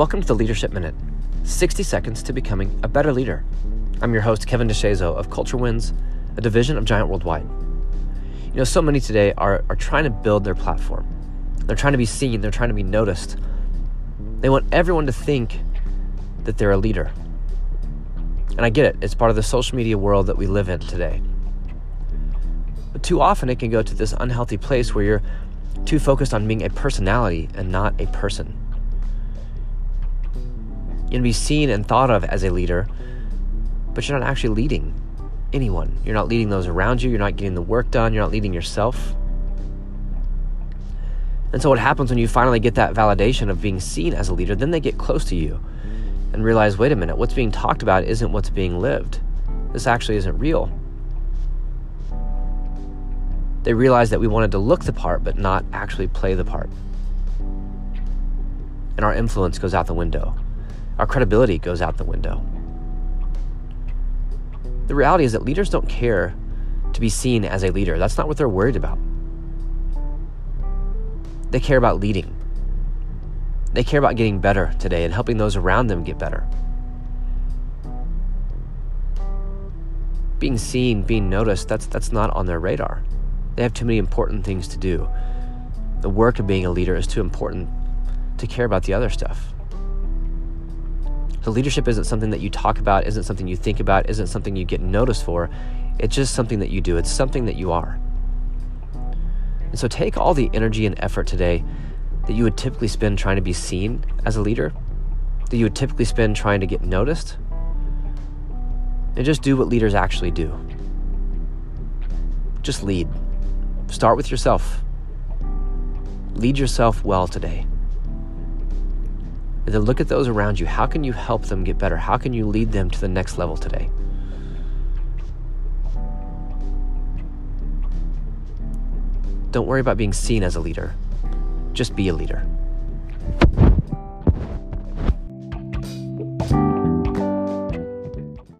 Welcome to the Leadership Minute 60 seconds to becoming a better leader. I'm your host, Kevin DeShazo of Culture Wins, a division of Giant Worldwide. You know, so many today are, are trying to build their platform. They're trying to be seen, they're trying to be noticed. They want everyone to think that they're a leader. And I get it, it's part of the social media world that we live in today. But too often it can go to this unhealthy place where you're too focused on being a personality and not a person. You can be seen and thought of as a leader, but you're not actually leading anyone. You're not leading those around you. You're not getting the work done. You're not leading yourself. And so, what happens when you finally get that validation of being seen as a leader, then they get close to you and realize wait a minute, what's being talked about isn't what's being lived. This actually isn't real. They realize that we wanted to look the part, but not actually play the part. And our influence goes out the window our credibility goes out the window. The reality is that leaders don't care to be seen as a leader. That's not what they're worried about. They care about leading. They care about getting better today and helping those around them get better. Being seen, being noticed, that's, that's not on their radar. They have too many important things to do. The work of being a leader is too important to care about the other stuff. So leadership isn't something that you talk about, isn't something you think about, isn't something you get noticed for. It's just something that you do. It's something that you are. And so take all the energy and effort today that you would typically spend trying to be seen as a leader, that you would typically spend trying to get noticed, and just do what leaders actually do. Just lead. Start with yourself. Lead yourself well today. And then look at those around you. How can you help them get better? How can you lead them to the next level today? Don't worry about being seen as a leader. Just be a leader.